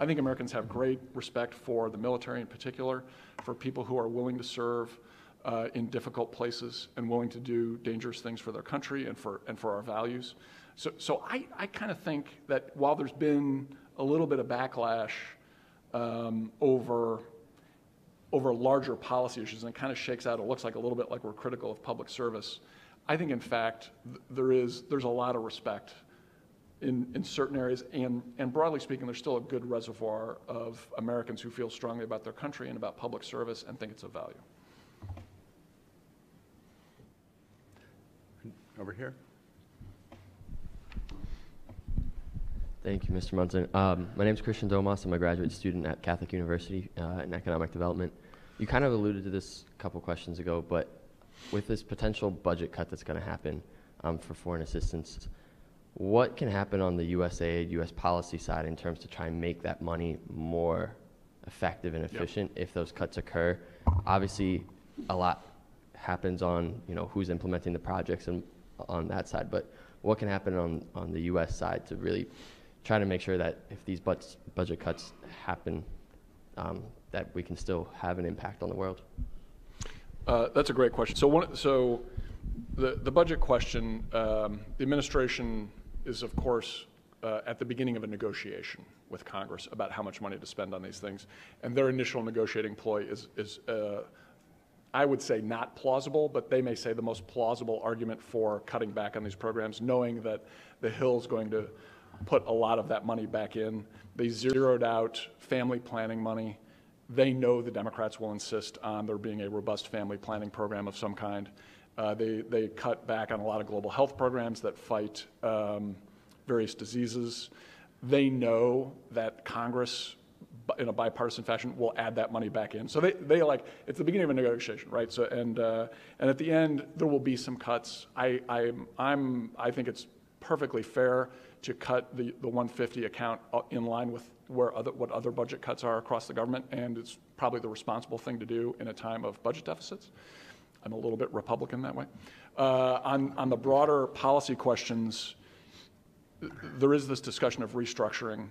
I think Americans have great respect for the military in particular, for people who are willing to serve uh, in difficult places and willing to do dangerous things for their country and for, and for our values. So, so I, I kind of think that while there's been a little bit of backlash um, over over larger policy issues, and it kind of shakes out. It looks like a little bit like we're critical of public service. I think, in fact, th- there is there's a lot of respect in, in certain areas, and, and broadly speaking, there's still a good reservoir of Americans who feel strongly about their country and about public service and think it's of value. Over here. Thank you, Mr. Munson. Um, my name is Christian Domas. I'm a graduate student at Catholic University uh, in economic development. You kind of alluded to this a couple questions ago, but with this potential budget cut that's going to happen um, for foreign assistance, what can happen on the USAID, US policy side in terms to try and make that money more effective and efficient yep. if those cuts occur? Obviously, a lot happens on you know who's implementing the projects and on that side, but what can happen on, on the US side to really try to make sure that if these budget cuts happen, um, that we can still have an impact on the world? Uh, that's a great question. So, one, so the, the budget question, um, the administration is, of course, uh, at the beginning of a negotiation with Congress about how much money to spend on these things. And their initial negotiating ploy is, is uh, I would say not plausible, but they may say the most plausible argument for cutting back on these programs, knowing that the Hill's going to put a lot of that money back in. They zeroed out family planning money. They know the Democrats will insist on there being a robust family planning program of some kind. Uh, they, they cut back on a lot of global health programs that fight um, various diseases. They know that Congress in a bipartisan fashion, we'll add that money back in. So they, they like, it's the beginning of a negotiation, right? So, and, uh, and at the end, there will be some cuts. I, I, I'm, I think it's perfectly fair to cut the, the 150 account uh, in line with where other, what other budget cuts are across the government, and it's probably the responsible thing to do in a time of budget deficits. I'm a little bit Republican that way. Uh, on, on the broader policy questions, there is this discussion of restructuring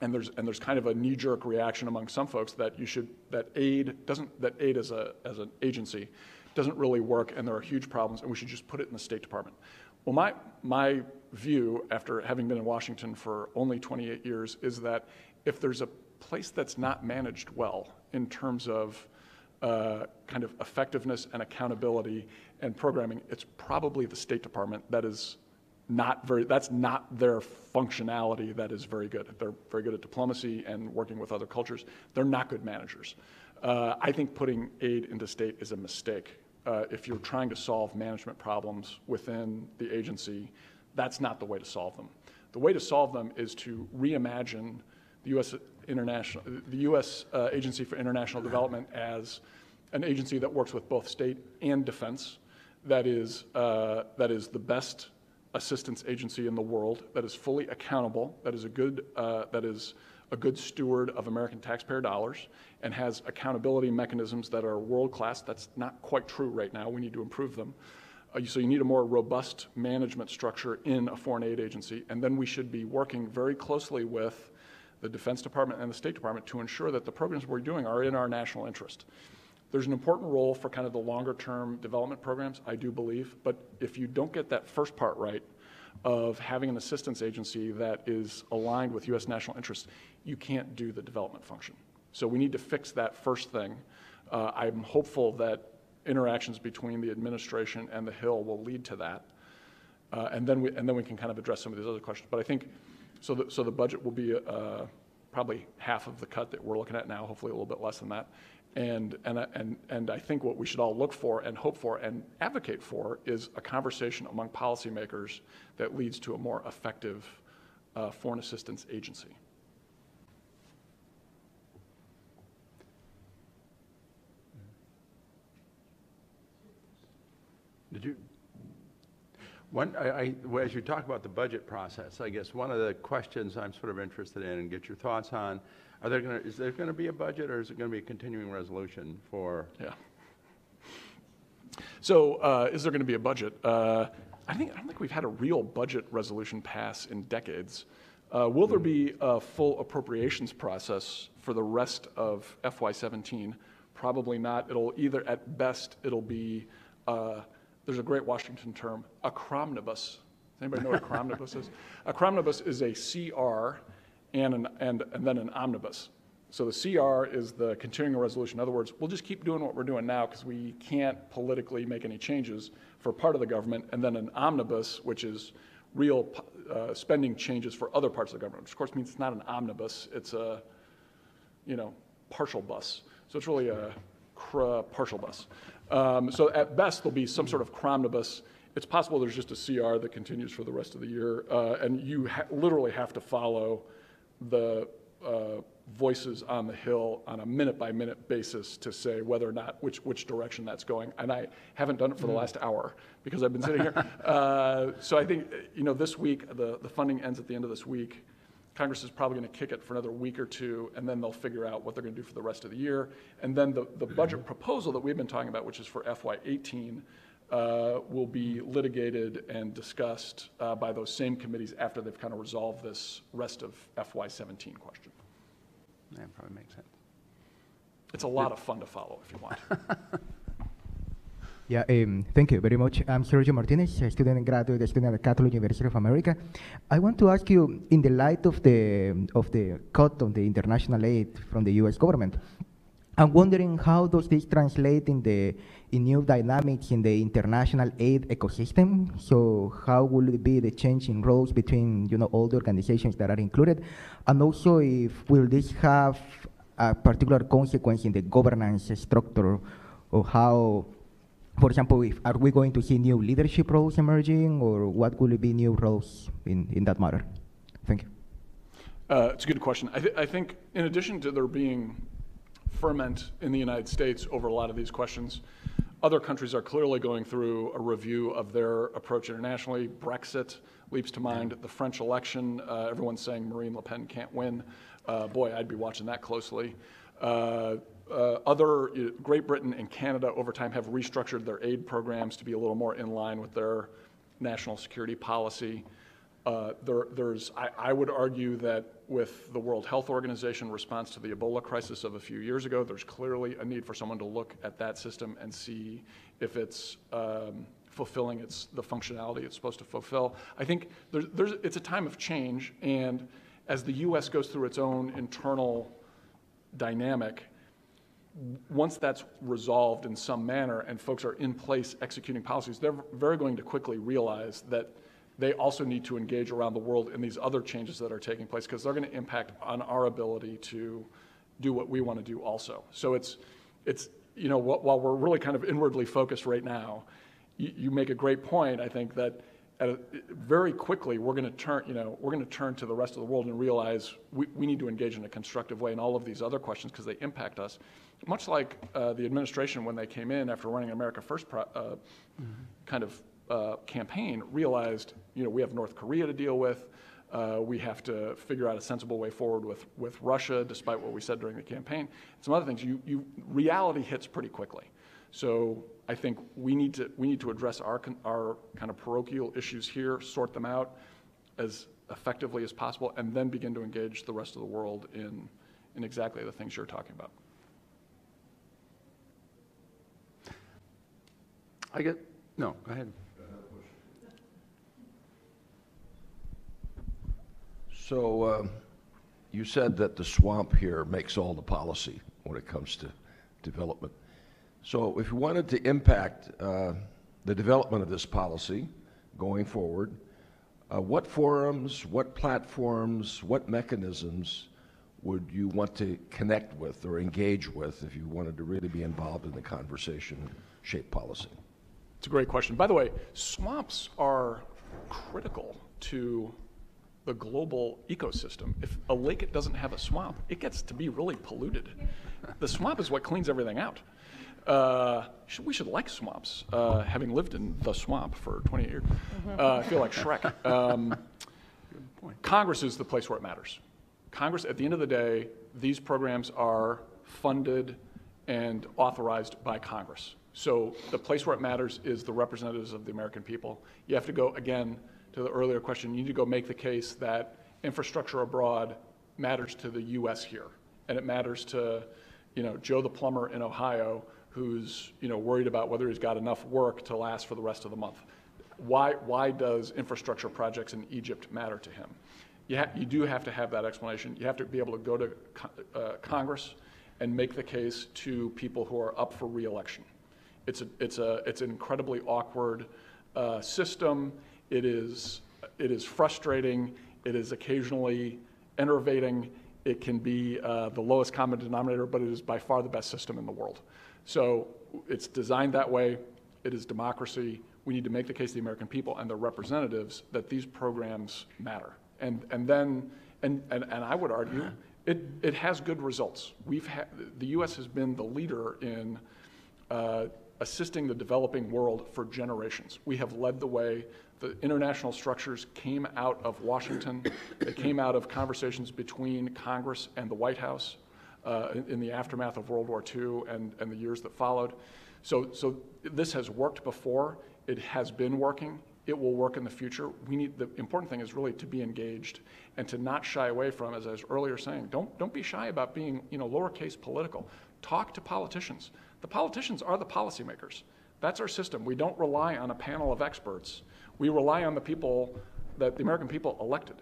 and there's and there's kind of a knee-jerk reaction among some folks that you should that aid doesn't that aid as a as an agency doesn't really work and there are huge problems and we should just put it in the State Department. Well, my my view after having been in Washington for only 28 years is that if there's a place that's not managed well in terms of uh, kind of effectiveness and accountability and programming, it's probably the State Department that is not very, that's not their functionality that is very good. They're very good at diplomacy and working with other cultures. They're not good managers. Uh, I think putting aid into state is a mistake. Uh, if you're trying to solve management problems within the agency, that's not the way to solve them. The way to solve them is to reimagine the U.S. International, the U.S. Uh, Agency for International Development as an agency that works with both state and defense, that is, uh, that is the best assistance agency in the world that is fully accountable, that is a good, uh, that is a good steward of American taxpayer dollars, and has accountability mechanisms that are world class. That's not quite true right now. We need to improve them. Uh, so you need a more robust management structure in a foreign aid agency, and then we should be working very closely with the Defense Department and the State Department to ensure that the programs we're doing are in our national interest. There's an important role for kind of the longer term development programs, I do believe, but if you don't get that first part right of having an assistance agency that is aligned with U.S. national interests, you can't do the development function. So we need to fix that first thing. Uh, I'm hopeful that interactions between the administration and the Hill will lead to that. Uh, and, then we, and then we can kind of address some of these other questions. But I think, so the, so the budget will be uh, probably half of the cut that we're looking at now, hopefully a little bit less than that. And, and, and, and I think what we should all look for and hope for and advocate for is a conversation among policymakers that leads to a more effective uh, foreign assistance agency. Did you? One, I, I, as you talk about the budget process, I guess one of the questions I'm sort of interested in and get your thoughts on are there going to, is there going to be a budget or is it going to be a continuing resolution for? Yeah. So, uh, is there going to be a budget? Uh, I think I don't think we've had a real budget resolution pass in decades. Uh, will there be a full appropriations process for the rest of FY17? Probably not. It'll either, at best, it'll be. Uh, there's a great Washington term, a cromnibus. Does anybody know what a cromnibus is? A cromnibus is a CR and, an, and, and then an omnibus. So the CR is the continuing resolution. In other words, we'll just keep doing what we're doing now because we can't politically make any changes for part of the government, and then an omnibus, which is real uh, spending changes for other parts of the government, which of course means it's not an omnibus, it's a, you know, partial bus. So it's really a partial bus. Um, so at best, there'll be some sort of cromnibus. It's possible there's just a CR that continues for the rest of the year, uh, and you ha- literally have to follow the uh, voices on the Hill on a minute by minute basis to say whether or not which, which direction that's going. And I haven't done it for the last hour because I've been sitting here. Uh, so I think, you know, this week, the, the funding ends at the end of this week. Congress is probably going to kick it for another week or two, and then they'll figure out what they're going to do for the rest of the year. And then the, the budget proposal that we've been talking about, which is for FY18, uh, will be litigated and discussed uh, by those same committees after they've kind of resolved this rest of FY17 question. That probably makes sense. It's a lot of fun to follow if you want. Yeah, um, thank you very much. I'm Sergio Martinez, a student and graduate student at the Catholic University of America. I want to ask you, in the light of the of the cut on the international aid from the U.S. government, I'm wondering how does this translate in the in new dynamics in the international aid ecosystem? So how will it be the change in roles between you know all the organizations that are included, and also if will this have a particular consequence in the governance structure, or how, for example, if are we going to see new leadership roles emerging, or what will be new roles in in that matter? Thank you. Uh, it's a good question. I, th- I think, in addition to there being ferment in the United States over a lot of these questions. Other countries are clearly going through a review of their approach internationally. Brexit leaps to mind. The French election, uh, everyone's saying Marine Le Pen can't win. Uh, boy, I'd be watching that closely. Uh, uh other, Great Britain and Canada over time have restructured their aid programs to be a little more in line with their national security policy. Uh, there, there's, I, I, would argue that with the World Health Organization response to the Ebola crisis of a few years ago, there's clearly a need for someone to look at that system and see if it's um, fulfilling its, the functionality it's supposed to fulfill. I think there's, there's, it's a time of change, and as the U.S. goes through its own internal dynamic, once that's resolved in some manner and folks are in place executing policies, they're very going to quickly realize that they also need to engage around the world in these other changes that are taking place because they're going to impact on our ability to do what we want to do also. So it's, it's you know, while we're really kind of inwardly focused right now, you, you make a great point, I think, that a, very quickly we're going to turn, you know, we're going to turn to the rest of the world and realize we, we need to engage in a constructive way in all of these other questions because they impact us. Much like uh, the administration when they came in after running America First pro, uh, mm-hmm. kind of uh, campaign realized, you know, we have North Korea to deal with. Uh, we have to figure out a sensible way forward with, with Russia, despite what we said during the campaign. Some other things, you, you, reality hits pretty quickly. So I think we need to, we need to address our, our kind of parochial issues here, sort them out as effectively as possible, and then begin to engage the rest of the world in, in exactly the things you're talking about. I get, no, go ahead. So uh, you said that the swamp here makes all the policy when it comes to development. So if you wanted to impact uh, the development of this policy going forward, uh, what forums, what platforms, what mechanisms would you want to connect with or engage with if you wanted to really be involved in the conversation shape policy? It's a great question. By the way, swamps are critical to the global ecosystem. If a lake doesn't have a swamp, it gets to be really polluted. The swamp is what cleans everything out. Uh, we should like swamps, uh, having lived in the swamp for 20 years. Uh, I feel like Shrek. Um, Congress is the place where it matters. Congress, at the end of the day, these programs are funded and authorized by Congress. So the place where it matters is the representatives of the American people. You have to go, again, to the earlier question, you need to go make the case that infrastructure abroad matters to the U.S. here, and it matters to, you know, Joe the plumber in Ohio who's, you know, worried about whether he's got enough work to last for the rest of the month. Why, why does infrastructure projects in Egypt matter to him? You, you do have to have that explanation. You have to be able to go to uh, Congress and make the case to people who are up for reelection. It's, a, it's, a, it's an incredibly awkward uh, system. It is, it is frustrating. It is occasionally enervating. It can be uh, the lowest common denominator, but it is by far the best system in the world. So it's designed that way. It is democracy. We need to make the case to the American people and their representatives that these programs matter. And, and then, and, and, and I would argue, it, it has good results. We've ha- the U.S. has been the leader in uh, assisting the developing world for generations. We have led the way the international structures came out of Washington. they came out of conversations between Congress and the White House uh, in, the aftermath of World War II and, and the years that followed. So, so this has worked before. It has been working. It will work in the future. We need the important thing is really to be engaged and to not shy away from, as I was earlier saying, don't don't be shy about being you know lowercase political. Talk to politicians. The politicians are the policymakers. That's our system. We don't rely on a panel of experts we rely on the people that the American people elected.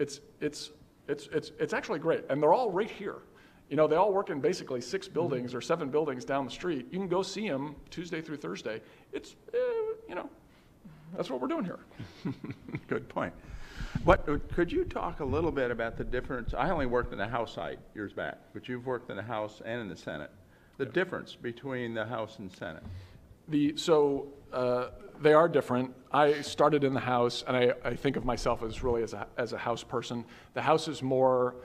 It's, it's, it's, it's, it's actually great. And they're all right here. You know, they all work in basically six buildings or seven buildings down the street. You can go see them Tuesday through Thursday. It's, uh, you know, that's what we're doing here. Good point. What, could you talk a little bit about the difference? I only worked in the House side years back, but you've worked in the House and in the Senate. The difference between the House and Senate. The, so uh, they are different. I started in the House, and I, I think of myself as really as a, as a House person. The House is more,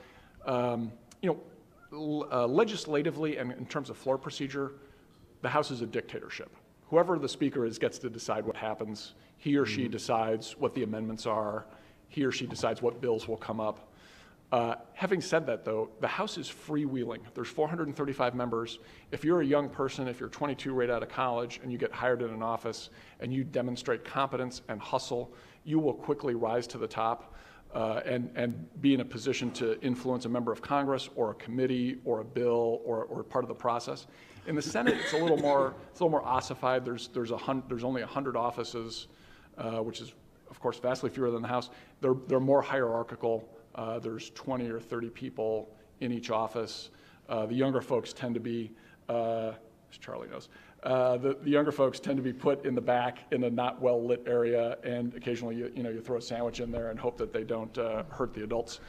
um, you know, l- uh, legislatively and in terms of floor procedure, the House is a dictatorship. Whoever the Speaker is gets to decide what happens. He or she decides what the amendments are. He or she decides what bills will come up. Uh, having said that, though, the House is freewheeling. There's 435 members. If you're a young person, if you're 22 right out of college, and you get hired in an office and you demonstrate competence and hustle, you will quickly rise to the top uh, and, and be in a position to influence a member of Congress or a committee or a bill or, or part of the process. In the Senate, it's a little more, it's a little more ossified. There's, there's, a hun- there's only 100 offices, uh, which is, of course, vastly fewer than the House. They're, they're more hierarchical. Uh, there's 20 or 30 people in each office. Uh, the younger folks tend to be, uh, as Charlie knows, uh, the, the younger folks tend to be put in the back in a not well lit area, and occasionally you, you know you throw a sandwich in there and hope that they don't uh, hurt the adults.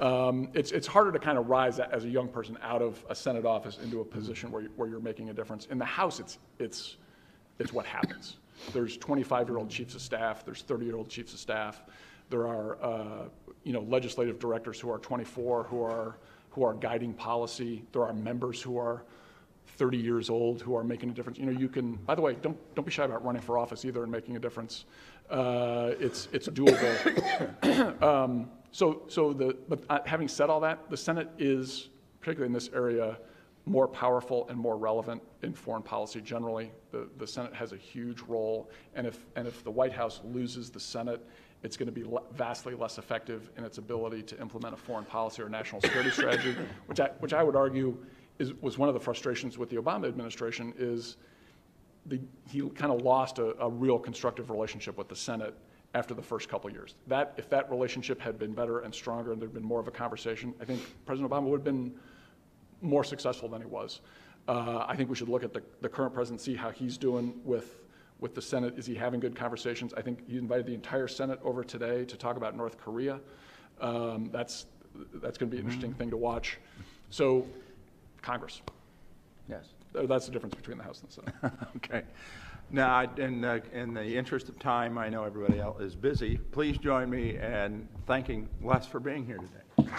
Um, it's, it's harder to kind of rise as a young person out of a Senate office into a position where, you, where you're making a difference. In the House, it's, it's, it's what happens. There's 25-year-old chiefs of staff. There's 30-year-old chiefs of staff. There are, uh, you know, legislative directors who are 24 who are who are guiding policy. There are members who are 30 years old who are making a difference. You know, you can. By the way, don't don't be shy about running for office either and making a difference. Uh, it's it's doable. um, so so the but uh, having said all that, the Senate is particularly in this area more powerful and more relevant in foreign policy generally. The, the Senate has a huge role, and if, and if the White House loses the Senate, it's going to be vastly less effective in its ability to implement a foreign policy or national security strategy, which I, which I would argue is, was one of the frustrations with the Obama administration is the, he kind of lost a, a real constructive relationship with the Senate after the first couple years. That, if that relationship had been better and stronger and there'd been more of a conversation, I think President Obama would have been more successful than he was. Uh, I think we should look at the, the current president, see how he's doing with, with the Senate. Is he having good conversations? I think he invited the entire Senate over today to talk about North Korea. Um, that's that's going to be an interesting thing to watch. So, Congress. Yes. That's the difference between the House and the Senate. Okay. Now, in, the- in the interest of time, I know everybody else is busy. Please join me in thanking Les for being here today.